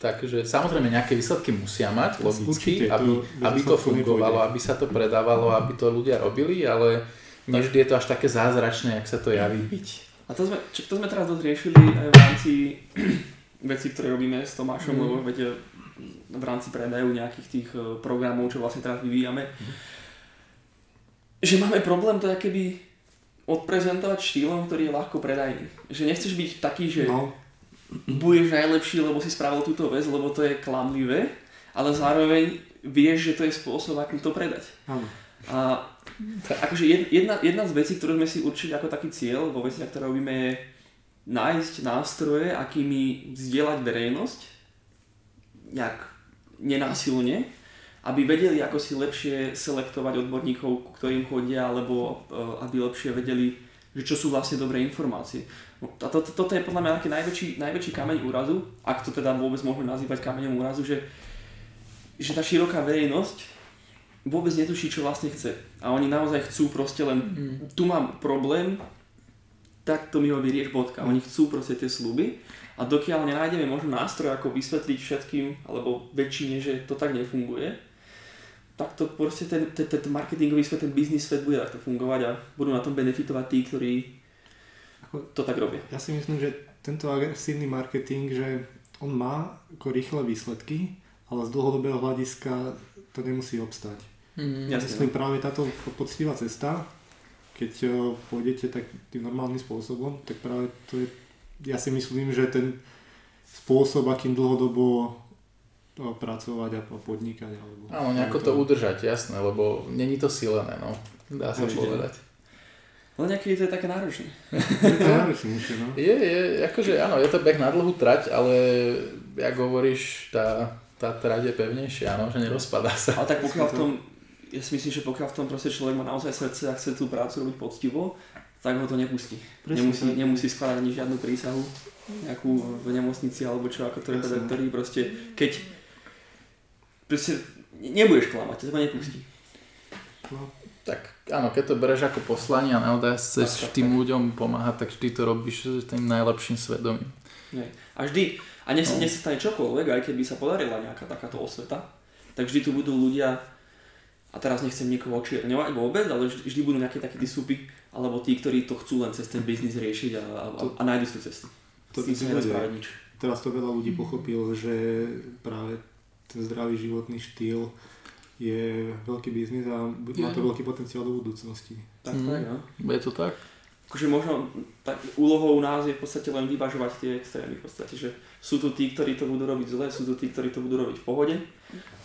Takže samozrejme nejaké výsledky musia mať, logicky, aby, to, aby to fungovalo, aby sa to predávalo, aby to ľudia robili, ale nevždy je to až také zázračné, jak sa to javí byť. A to sme, čo, to sme teraz dosť riešili aj v rámci veci, ktoré robíme s Tomášom, mm. lebo viete, v rámci predaju nejakých tých e, programov, čo vlastne teraz vyvíjame, mm. že máme problém to keby odprezentovať štýlom, ktorý je ľahko predajný. Že nechceš byť taký, že no budeš najlepší, lebo si spravil túto vec, lebo to je klamlivé, ale zároveň vieš, že to je spôsob, akým to predať. Áno. A akože jedna, jedna z vecí, ktorú sme si určili ako taký cieľ vo veciach, ktoré robíme, je nájsť nástroje, akými vzdielať verejnosť nejak nenásilne, aby vedeli, ako si lepšie selektovať odborníkov, ku ktorým chodia, alebo uh, aby lepšie vedeli, že čo sú vlastne dobré informácie. No, a to, to, toto je podľa mňa taký najväčší, najväčší kameň úrazu, ak to teda vôbec môžeme nazývať kameňom úrazu, že, že tá široká verejnosť vôbec netuší, čo vlastne chce. A oni naozaj chcú proste len, mm. tu mám problém, tak to mi ho vyrieš bodka. Oni chcú proste tie sluby a dokiaľ nenájdeme možno nástroj, ako vysvetliť všetkým, alebo väčšine, že to tak nefunguje, tak to proste ten, ten, ten marketingový svet, ten biznis svet bude takto fungovať a budú na tom benefitovať tí, ktorí to tak robia. Ja si myslím, že tento agresívny marketing, že on má ako rýchle výsledky, ale z dlhodobého hľadiska to nemusí obstať. Mm, ja myslím práve táto poctivá cesta, keď eh, pôjdete tak tým normálnym spôsobom, tak práve to je, ja si myslím, že ten spôsob, akým dlhodobo pracovať a podnikať. Alebo Áno, nejako to udržať, jasné, lebo není to silené, no. Dá sa Určite. povedať. Ale niekedy to je také náročné. je to náročnejšie, no. Je, je, akože áno, je to beh na dlhú trať, ale jak hovoríš, tá, tá trať je pevnejšia, áno, že nerozpadá sa. Ale tak pokiaľ v tom, ja si myslím, že pokiaľ v tom proste človek má naozaj srdce a chce tú prácu robiť poctivo, tak ho to nepustí. Presne, nemusí, tak. nemusí skladať ani žiadnu prísahu, nejakú v nemocnici alebo čo, ako to je ktorý proste, keď proste nebudeš klamať, to ma nepustí. No. Tak áno, keď to bereš ako poslanie a naozaj chceš tak, tým tak. ľuďom pomáhať, tak vždy to robíš s tým najlepším svedomím. Nie. A vždy, a nech, no. nech sa stane čokoľvek, aj keby sa podarila nejaká takáto osveta, tak vždy tu budú ľudia, a teraz nechcem nikoho očierňovať vôbec, ale vždy, vždy budú nejaké také súpy, alebo tí, ktorí to chcú len cez ten biznis riešiť a, a, a, a nájdu tú cestu. To, to nič. Teraz to veľa ľudí pochopilo, že práve ten zdravý životný štýl je veľký biznis a má to veľký potenciál do budúcnosti. Tak, mm. tak, no. Je to tak? Akože možno tak úlohou nás je v podstate len vyvažovať tie extrémy v podstate, že sú tu tí, ktorí to budú robiť zle, sú tu tí, ktorí to budú robiť v pohode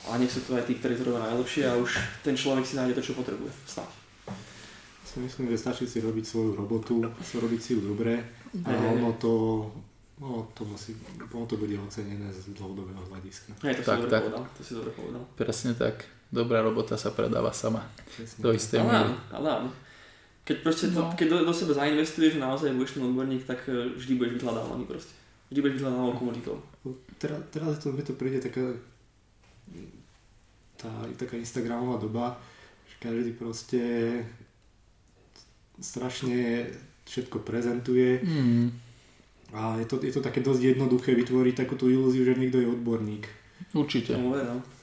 a nech sú tu aj tí, ktorí to robia najlepšie a už ten človek si nájde to, čo potrebuje. Snad. Si myslím, že stačí si robiť svoju robotu, si robiť si ju dobre a ono to No, to, musí, ono to bude ocenené z dlhodobého hľadiska. Hej, to tak, si dobre tak. povedal. To si dobre povedal. Presne tak. Dobrá robota sa predáva sama. Presne. Do istej miery. Ale áno. Keď, proste to, no. keď do, do seba zainvestuješ, že naozaj budeš ten odborník, tak e, vždy budeš vyhľadávaný proste. Vždy budeš vyhľadávaný komunitou. Teraz, teraz to, mi to príde taká tá, taká Instagramová doba, že každý proste strašne všetko prezentuje. Mm a je to, je to také dosť jednoduché vytvoriť takúto ilúziu, že niekto je odborník. Určite. No,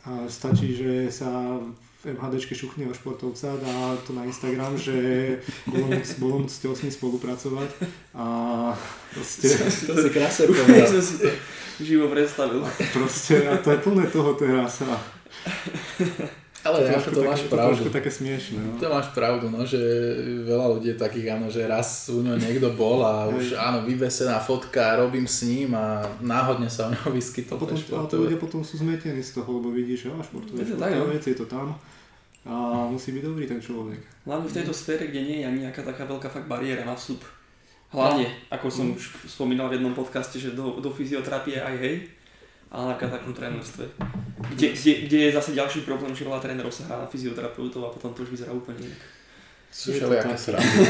a stačí, že sa v MHDčke šuchne o športovca, dá to na Instagram, že bolo moc, bolo moc s ním spolupracovať a proste... To si krásne povedal. som si to živo predstavil. Proste, a to je plné toho teraz. A ale to, trošku, to máš také, pravdu. To také smiešne. No. To máš pravdu, no, že veľa ľudí je takých, áno, že raz u ňo niekto bol a už áno, vyvesená fotka, robím s ním a náhodne sa u ňo vyskytol. A potom, ale to ľudia potom sú zmetení z toho, lebo vidíš, že športové, športové veci je to tam a musí byť dobrý ten človek. Hlavne v tejto sfére, kde nie je ani nejaká taká veľká fakt bariéra na vstup. Hlavne, no. ako som mm. už spomínal v jednom podcaste, že do, do fyzioterapie aj hej, ale napríklad takom trénerstve. Kde, kde, kde, je zase ďalší problém, že veľa trénerov sa hrá na fyzioterapeutov a potom to už vyzerá úplne inak. Sú všelijaké srandy,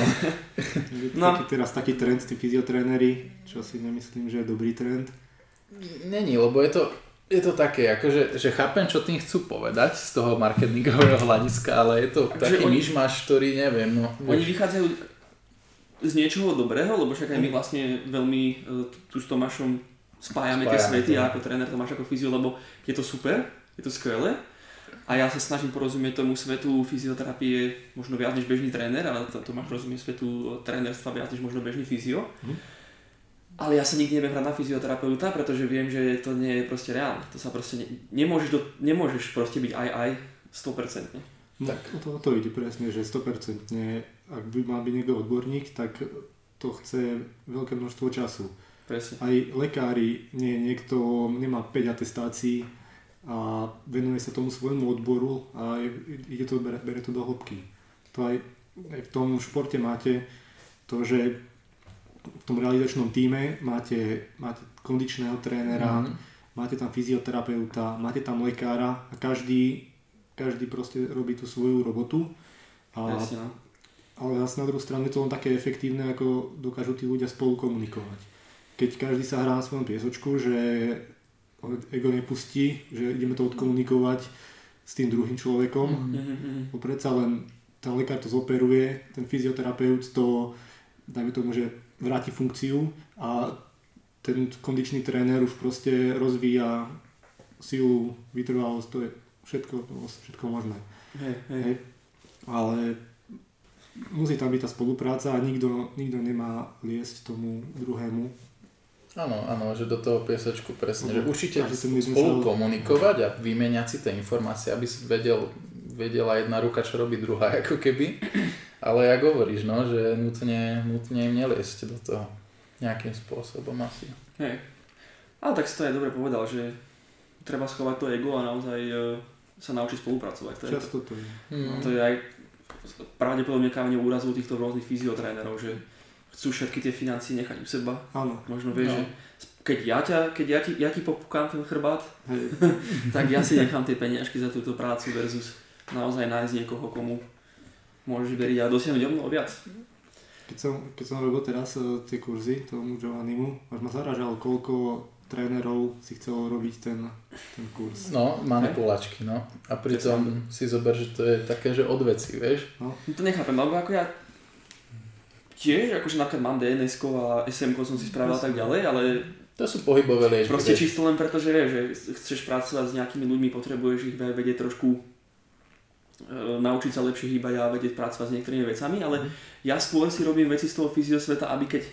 no. Taký, teraz taký trend, tí fyziotréneri, čo si nemyslím, že je dobrý trend. Není, lebo je to, je to také, akože, že chápem, čo tým chcú povedať z toho marketingového hľadiska, ale je to akože taký oni, myšmaš, ktorý neviem. No, oni vychádzajú z niečoho dobrého, lebo však aj my vlastne veľmi e, tu s Tomášom spájame, spájame tie svety a ako tréner to máš ako fyzio, lebo je to super, je to skvelé. A ja sa snažím porozumieť tomu svetu fyzioterapie možno viac než bežný tréner, ale to, to máš rozumieť svetu trénerstva viac než možno bežný fyzio. Mm. Ale ja sa nikdy neviem hrať na fyzioterapeuta, pretože viem, že to nie je proste reálne. To sa proste ne, nemôžeš, do, nemôžeš proste byť aj aj 100%. No, tak. To, to ide presne, že 100%. Ak by mal byť niekto odborník, tak to chce veľké množstvo času. Presne. Aj lekári, nie, niekto nemá 5 atestácií a venuje sa tomu svojmu odboru a je, ide to, bere, bere to do hĺbky. To aj, aj v tom športe máte to, že v tom realizačnom týme máte, máte kondičného trénera, mm-hmm. máte tam fyzioterapeuta, máte tam lekára a každý, každý proste robí tú svoju robotu. A, Jasne, no. ale zase na druhú stranu je to len také efektívne, ako dokážu tí ľudia spolu komunikovať. Keď každý sa hrá na svojom piesočku, že ego nepustí, že ideme to odkomunikovať s tým druhým človekom, Mhm, bo predsa len ten lekár to zoperuje, ten fyzioterapeut to, dajme tomu, že vráti funkciu a ten kondičný tréner už proste rozvíja silu, vytrvalosť, to je všetko, všetko možné. Hej, hej. Hej. Ale musí tam byť tá spolupráca a nikto, nikto nemá liesť tomu druhému. Áno, áno, že do toho piesočku presne, že Mhm. určite sme spolu sa- komunikovať a vymeniať si tie informácie, aby si vedel, vedela jedna ruka, čo robí druhá, ako keby. Ale jak hovoríš, no, že nutne, nutne im neliesť do toho nejakým spôsobom asi. Hej. Ale tak si to aj dobre povedal, že treba schovať to ego a naozaj e, sa naučiť spolupracovať. To je, Často to je. no, to je aj pravdepodobne kameň úrazu týchto rôznych fyziotrénerov, že chcú všetky tie financie nechať u seba. Áno. Možno vieš, No. že keď ja, ťa, keď ja, ti, ja ti popukám ten chrbát, Hej. tak ja si nechám tie peniažky za túto prácu versus naozaj nájsť niekoho, komu môžeš veriť a dosiahnuť o mnoho viac. Keď som, keď som robil teraz eh, tie kurzy tomu Giovannimu, až ma zaražal, koľko trénerov si chcelo robiť ten, ten kurz. No, manipulačky, no. A pritom si zober, že to je také, že odveci, vieš. No to nechápem, lebo ako ja tiež, akože napríklad mám dns a sm som si spravil a tak ďalej, ale To sú pohybové liečby, proste čisto len preto, že že chceš pracovať s nejakými ľuďmi, potrebuješ ich vedieť trošku e, naučiť sa lepšie hýbať a vedieť pracovať s niektorými vecami, ale ja skôr si robím veci z toho fyziosveta, aby keď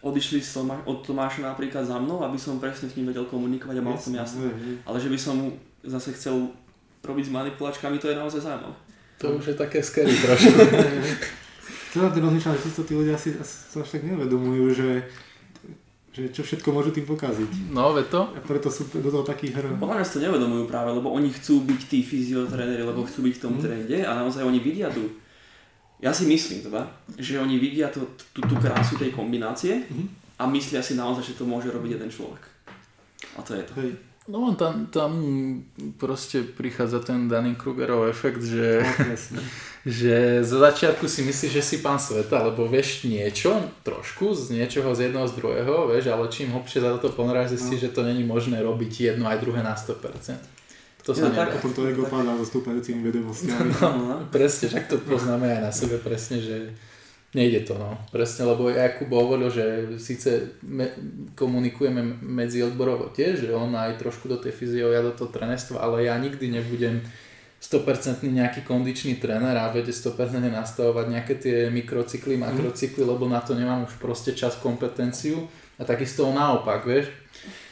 odišli Toma- od Tomáša napríklad za mnou, aby som presne s ním vedel komunikovať a mal som jasné. Ale že by som zase chcel robiť s manipulačkami, to je naozaj zaujímavé. To už je také scary trošku. Teda ty rozmýšľam, že to tí ľudia si asi sa až tak neuvedomujú, že, že čo všetko môžu tým pokaziť. No, ve to? A preto sú do toho takých hr. Podľa mňa si to nevedomujú práve, lebo oni chcú byť tí fyziotréneri, lebo chcú byť v tom Mhm. trende a naozaj oni vidia tu. Ja si myslím teda, že oni vidia tú, tú, tú krásu tej kombinácie Mhm. a myslia si naozaj, že to môže robiť jeden človek. A to je to. Hej, No tam, tam proste prichádza ten Danny Krugerov efekt, že, no, že za začiatku si myslíš, že si pán sveta, lebo vieš niečo, trošku, z niečoho, z jedného, z druhého, vieš, ale čím hlbšie za to ponoráš, zistíš, že to není možné robiť jedno aj druhé na 100%. To sa Ja, nedá. tak. Potom to ego so stúpajúcimi vedomostiami. No, no. Presne, však to poznáme aj na sebe presne, že nejde to, no. Presne, lebo Jakub hovoril, že síce me, komunikujeme medzi odborovo tiež, že on aj trošku do tej fyzio, ja do toho trenerstva, ale ja nikdy nebudem 100% nejaký kondičný tréner a vede 100% nastavovať nejaké tie mikrocykly, makrocykly, lebo na to nemám už proste čas, kompetenciu. A takisto naopak, vieš,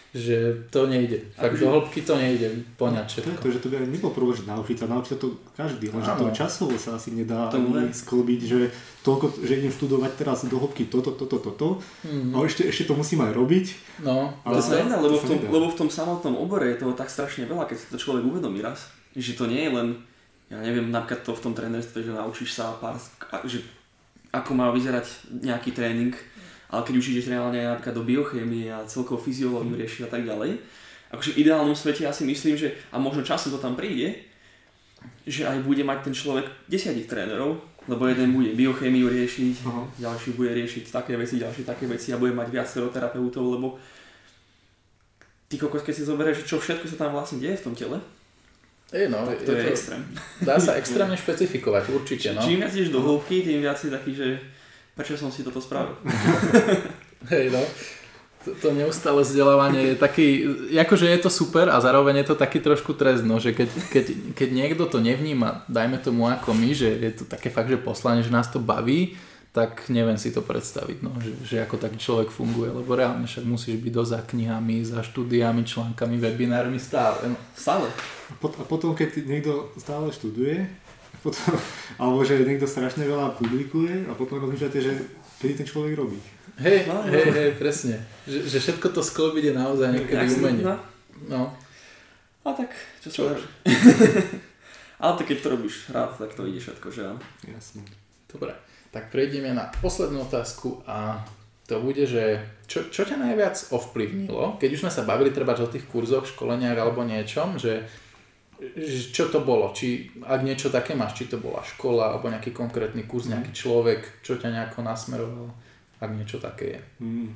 že to nejde. Tak do hĺbky to nejde poňať To je všetko. to, že to by ani nebol problém, že naučiť sa, naučiť sa to každý, lenže to časovo sa asi nedá To ani sklbiť, že toľko, že idem študovať teraz do hĺbky toto, toto, toto, Mhm. a ešte, ešte to musím aj robiť. No, To Ale- sa nedá, lebo to v, tom, nedá. lebo v tom samotnom obore je toho tak strašne veľa, keď si to človek uvedomí raz. Že to nie je len, ja neviem, napríklad to v tom trénerstve, že naučíš sa pár, že ako má vyzerať nejaký tréning, ale keď už ideš reálne napríklad do biochémie a celkovo fyziológiu riešiť a tak ďalej, akože v ideálnom svete ja si myslím, že a možno časom to tam príde, že aj bude mať ten človek desiatich trénerov, lebo jeden bude biochémiu riešiť, Aha. ďalší bude riešiť také veci, ďalší také veci a bude mať viacero terapeutov, lebo ty kokos, keď si zoberieš, že čo všetko sa tam vlastne deje v tom tele, je, no, tak to je, to, extrém. dá sa extrémne špecifikovať, určite, no. Čím viac ideš do hĺbky, tým viac si taký, že prečo som si toto spravil. Hej, no. To, to neustále vzdelávanie je taký, akože je to super a zároveň je to taký trošku trest, no, že keď, keď, keď niekto to nevníma, dajme tomu ako my, že je to také fakt, že poslanie, že nás to baví, tak neviem si to predstaviť, no, že, že ako taký človek funguje, lebo reálne však musíš byť do za knihami, za štúdiami, článkami, webinármi stále, no. Stále. A, pot, a potom, keď niekto stále študuje, potom, alebo že niekto strašne veľa publikuje a potom rozmýšľate, že kedy ten človek robí. Hej, No, no. hej, hej, presne. Že, že všetko to sklbiť je naozaj niekedy si- umenie. no. No. A tak, čo sa dá. Ale tak keď to robíš rád, tak to ide všetko, že áno. Jasne. Dobre, tak prejdeme na poslednú otázku a to bude, že čo, čo ťa najviac ovplyvnilo, keď už sme sa bavili treba o tých kurzoch, školeniach alebo niečom, že čo to bolo, či ak niečo také máš, či to bola škola alebo nejaký konkrétny kurz, nejaký človek, čo ťa nejako nasmeroval, ak niečo také je. Mm.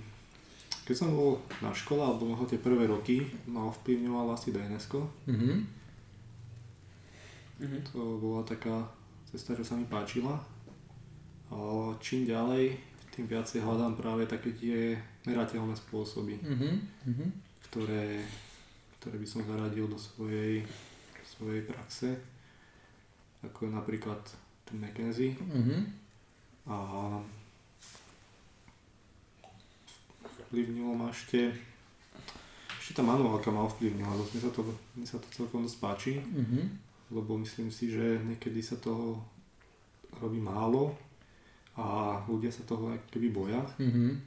Keď som bol na škole, alebo možno tie prvé roky, ma ovplyvňoval asi DNS. Mhm. Mhm. To bola taká cesta, čo sa mi páčila. A čím ďalej, tým viacej hľadám práve také tie merateľné spôsoby, Mhm. Mhm. ktoré, ktoré by som zaradil do svojej, svojej praxe. Ako napríklad ten McKenzie. Mhm. A ovplyvnilo ma ešte ešte tá manuálka ma ovplyvnila, mne sa to, mne sa to celkom dosť páči, Mhm. lebo myslím si, že niekedy sa toho robí málo a ľudia sa toho keby boja, Mhm.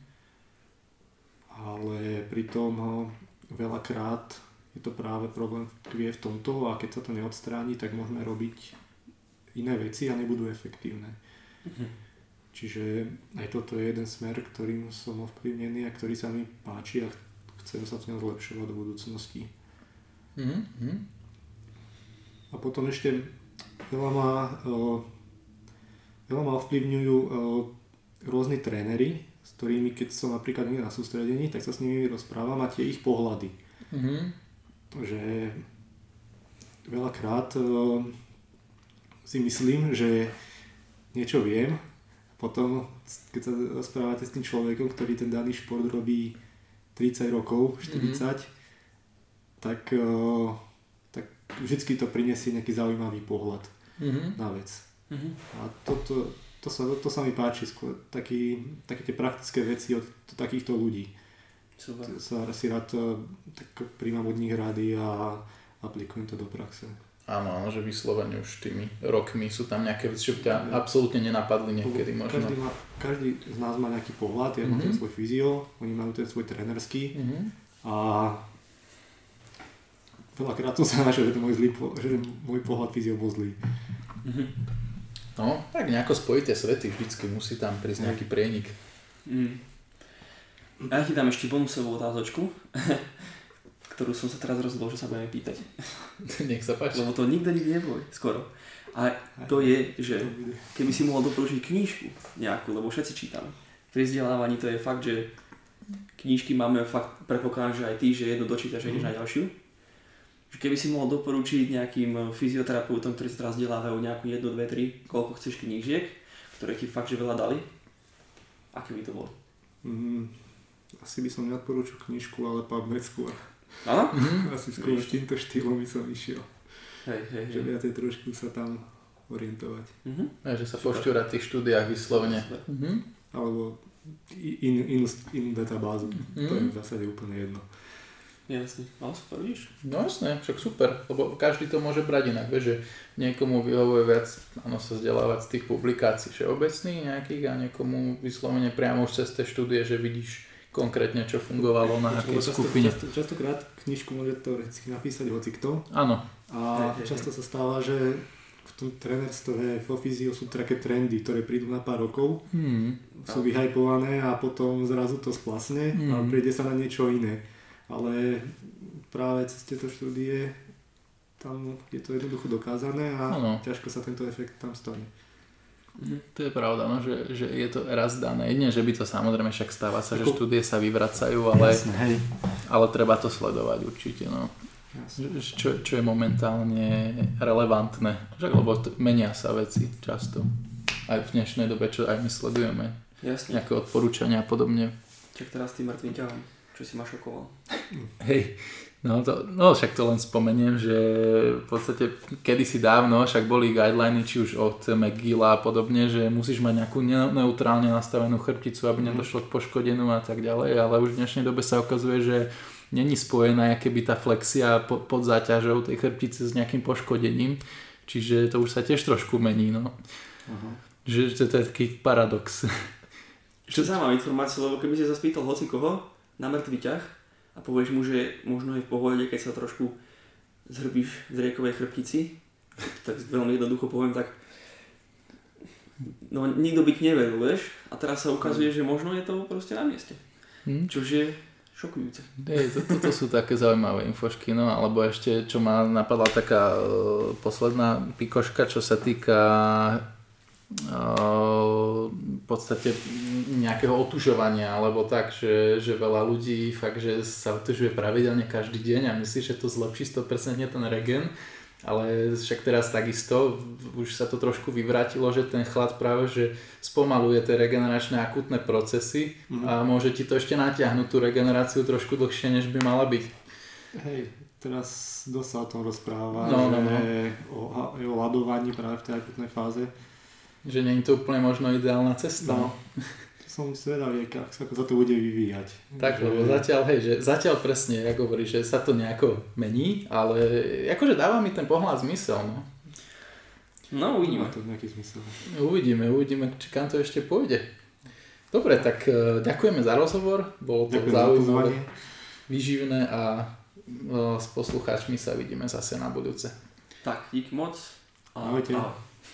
ale pritom veľakrát je to práve problém tkvie v tomto a keď sa to neodstráni, tak môžeme robiť iné veci a nebudú efektívne. Čiže aj toto je jeden smer, ktorým som ovplyvnený a ktorý sa mi páči a chcem sa v ňom zlepšovať do budúcnosti. Mhm. Mhm. A potom ešte veľa ma, eh, veľa ma ovplyvňujú eh, rôzni tréneri, s ktorými keď som napríklad niekde na sústredení, tak sa s nimi rozprávam a tie ich pohľady. Mhm. Že veľakrát eh, si myslím, že niečo viem, potom keď sa rozprávate s tým človekom, ktorý ten daný šport robí 30 rokov, 40, tak, eh, tak vždycky to prinesie nejaký zaujímavý pohľad Mhm. na vec. Mhm. A toto, to, sa, to sa mi páči, skôr taký, také tie praktické veci od takýchto ľudí. Super. Sa si rád eh, tak príjmam od nich rady a aplikujem to do praxe. Áno, áno, že vyslovene už tými rokmi sú tam nejaké veci, čo by ťa absolútne nenapadli niekedy možno. Každý, má, každý z nás má nejaký pohľad, ja mám Mhm. ten svoj fyzio, oni majú ten svoj trénerský Mhm. a veľakrát som sa našiel, že, to môj, zlý, po- že môj pohľad fyzio bol zlý. Mhm. No, tak nejako spojíte svety, vždycky musí tam prísť nejaký prienik. Mm. Ja ti dám ešte bonusovú otázočku, ktorú som sa teraz rozhodol, že sa budeme pýtať. Nech sa páči. Lebo to nikto nikdy neboli, skoro. A to je, že keby si mohol doporučiť knížku nejakú, lebo všetci čítame. Pri vzdelávaní to je fakt, že knížky máme fakt, predpokladám, že aj ty, že jednu dočítaš a ideš na ďalšiu. Že keby si mohol doporučiť nejakým fyzioterapeutom, ktorí sa teraz vzdelávajú nejakú jednu, dve, tri, koľko chceš knížiek, ktoré ti fakt, že veľa dali, aké by to bolo? Mm, asi by som neodporúčil knižku, ale PubMed skôr. Áno? Asi skôr týmto štýlom by som išiel. Hej, hej, Že hej. viacej trošku sa tam orientovať. Mhm. Ja, že sa pošťúra v tých štúdiách vyslovene. Super. Mhm. Alebo i- in, inú, inú databázu. To je Mhm. v zásade úplne jedno. Jasne. Ale super, vidíš? No jasne, však super, lebo každý to môže brať inak, vieš, že niekomu vyhovuje viac áno, sa vzdelávať z tých publikácií všeobecných nejakých a niekomu vyslovene priamo už cez tie štúdie, že vidíš konkrétne, čo fungovalo na akej často, skupine. často, častokrát knižku môže teoreticky napísať hocikto Áno, a Hej, hej, často sa stáva, že v tom trénerstve, vo fyzio sú také trendy, ktoré prídu na pár rokov, hmm. sú vyhajpované a potom zrazu to splasne a Mm. príde sa na niečo iné. Ale práve cez tieto štúdie tam je to jednoducho dokázané a Áno. ťažko sa tento efekt tam stane. To je pravda, no, že, že je to raz dané. Jedine, že by to samozrejme však stáva sa, že štúdie sa vyvracajú, ale, hej. ale treba to sledovať určite. No. Jasne. Čo, čo je momentálne relevantné. Však, lebo t- menia sa veci často. Aj v dnešnej dobe, čo aj my sledujeme. Jasne. Nejaké odporúčania a podobne. Čak teraz tým mŕtvým ťahom, čo si ma šokoval. Hej, no, to, no však to len spomeniem, že v podstate kedysi dávno však boli guideliny, či už od McGilla a podobne, že musíš mať nejakú ne- neutrálne nastavenú chrbticu, aby nedošlo k poškodeniu a tak ďalej, ale už v dnešnej dobe sa ukazuje, že není spojená keby tá flexia po, pod záťažou tej chrbtice s nejakým poškodením, čiže to už sa tiež trošku mení, no. Aha. Že, že to je taký paradox. Ešte zaujímavá informácia, lebo keby si sa spýtal hoci koho na mŕtvy ťah a povieš mu, že možno je v pohode, keď sa trošku zhrbíš v riekovej chrbtici, tak veľmi jednoducho poviem, tak no nikto by ti neveril, vieš? A teraz sa ukazuje, že možno je to proste na mieste. Hm? Čož je šokujúce. Hej, to, toto sú také zaujímavé infošky, no alebo ešte, čo ma napadla taká uh, posledná pikoška, čo sa týka v podstate nejakého otužovania, alebo tak, že, že veľa ľudí fakt, že sa otužuje pravidelne každý deň a myslí, že to zlepší 100% ten regen, ale však teraz takisto už sa to trošku vyvrátilo, že ten chlad práve že spomaluje tie regeneračné akutné procesy mm. a môže ti to ešte natiahnuť tú regeneráciu trošku dlhšie, než by mala byť. Hej, teraz dosť sa o tom rozpráva, No, no, že no. O, o ľadovaní práve v tej akutnej fáze. Že nie je to úplne možno ideálna cesta. No, to som zvedavý, ak sa to bude vyvíjať. Tak, že, lebo zatiaľ, hej, že zatiaľ presne, ako hovorí, že sa to nejako mení, ale akože dáva mi ten pohľad zmysel, no. No uvidíme. Má to nejaký zmysel. Uvidíme, uvidíme, či kam to ešte pôjde. Dobre, tak e, ďakujeme za rozhovor, bolo to Ďakujem za zaujímavé, vyživné a e, s poslucháčmi sa vidíme zase na budúce. Tak, díky moc. A, Ahojte. ahoj.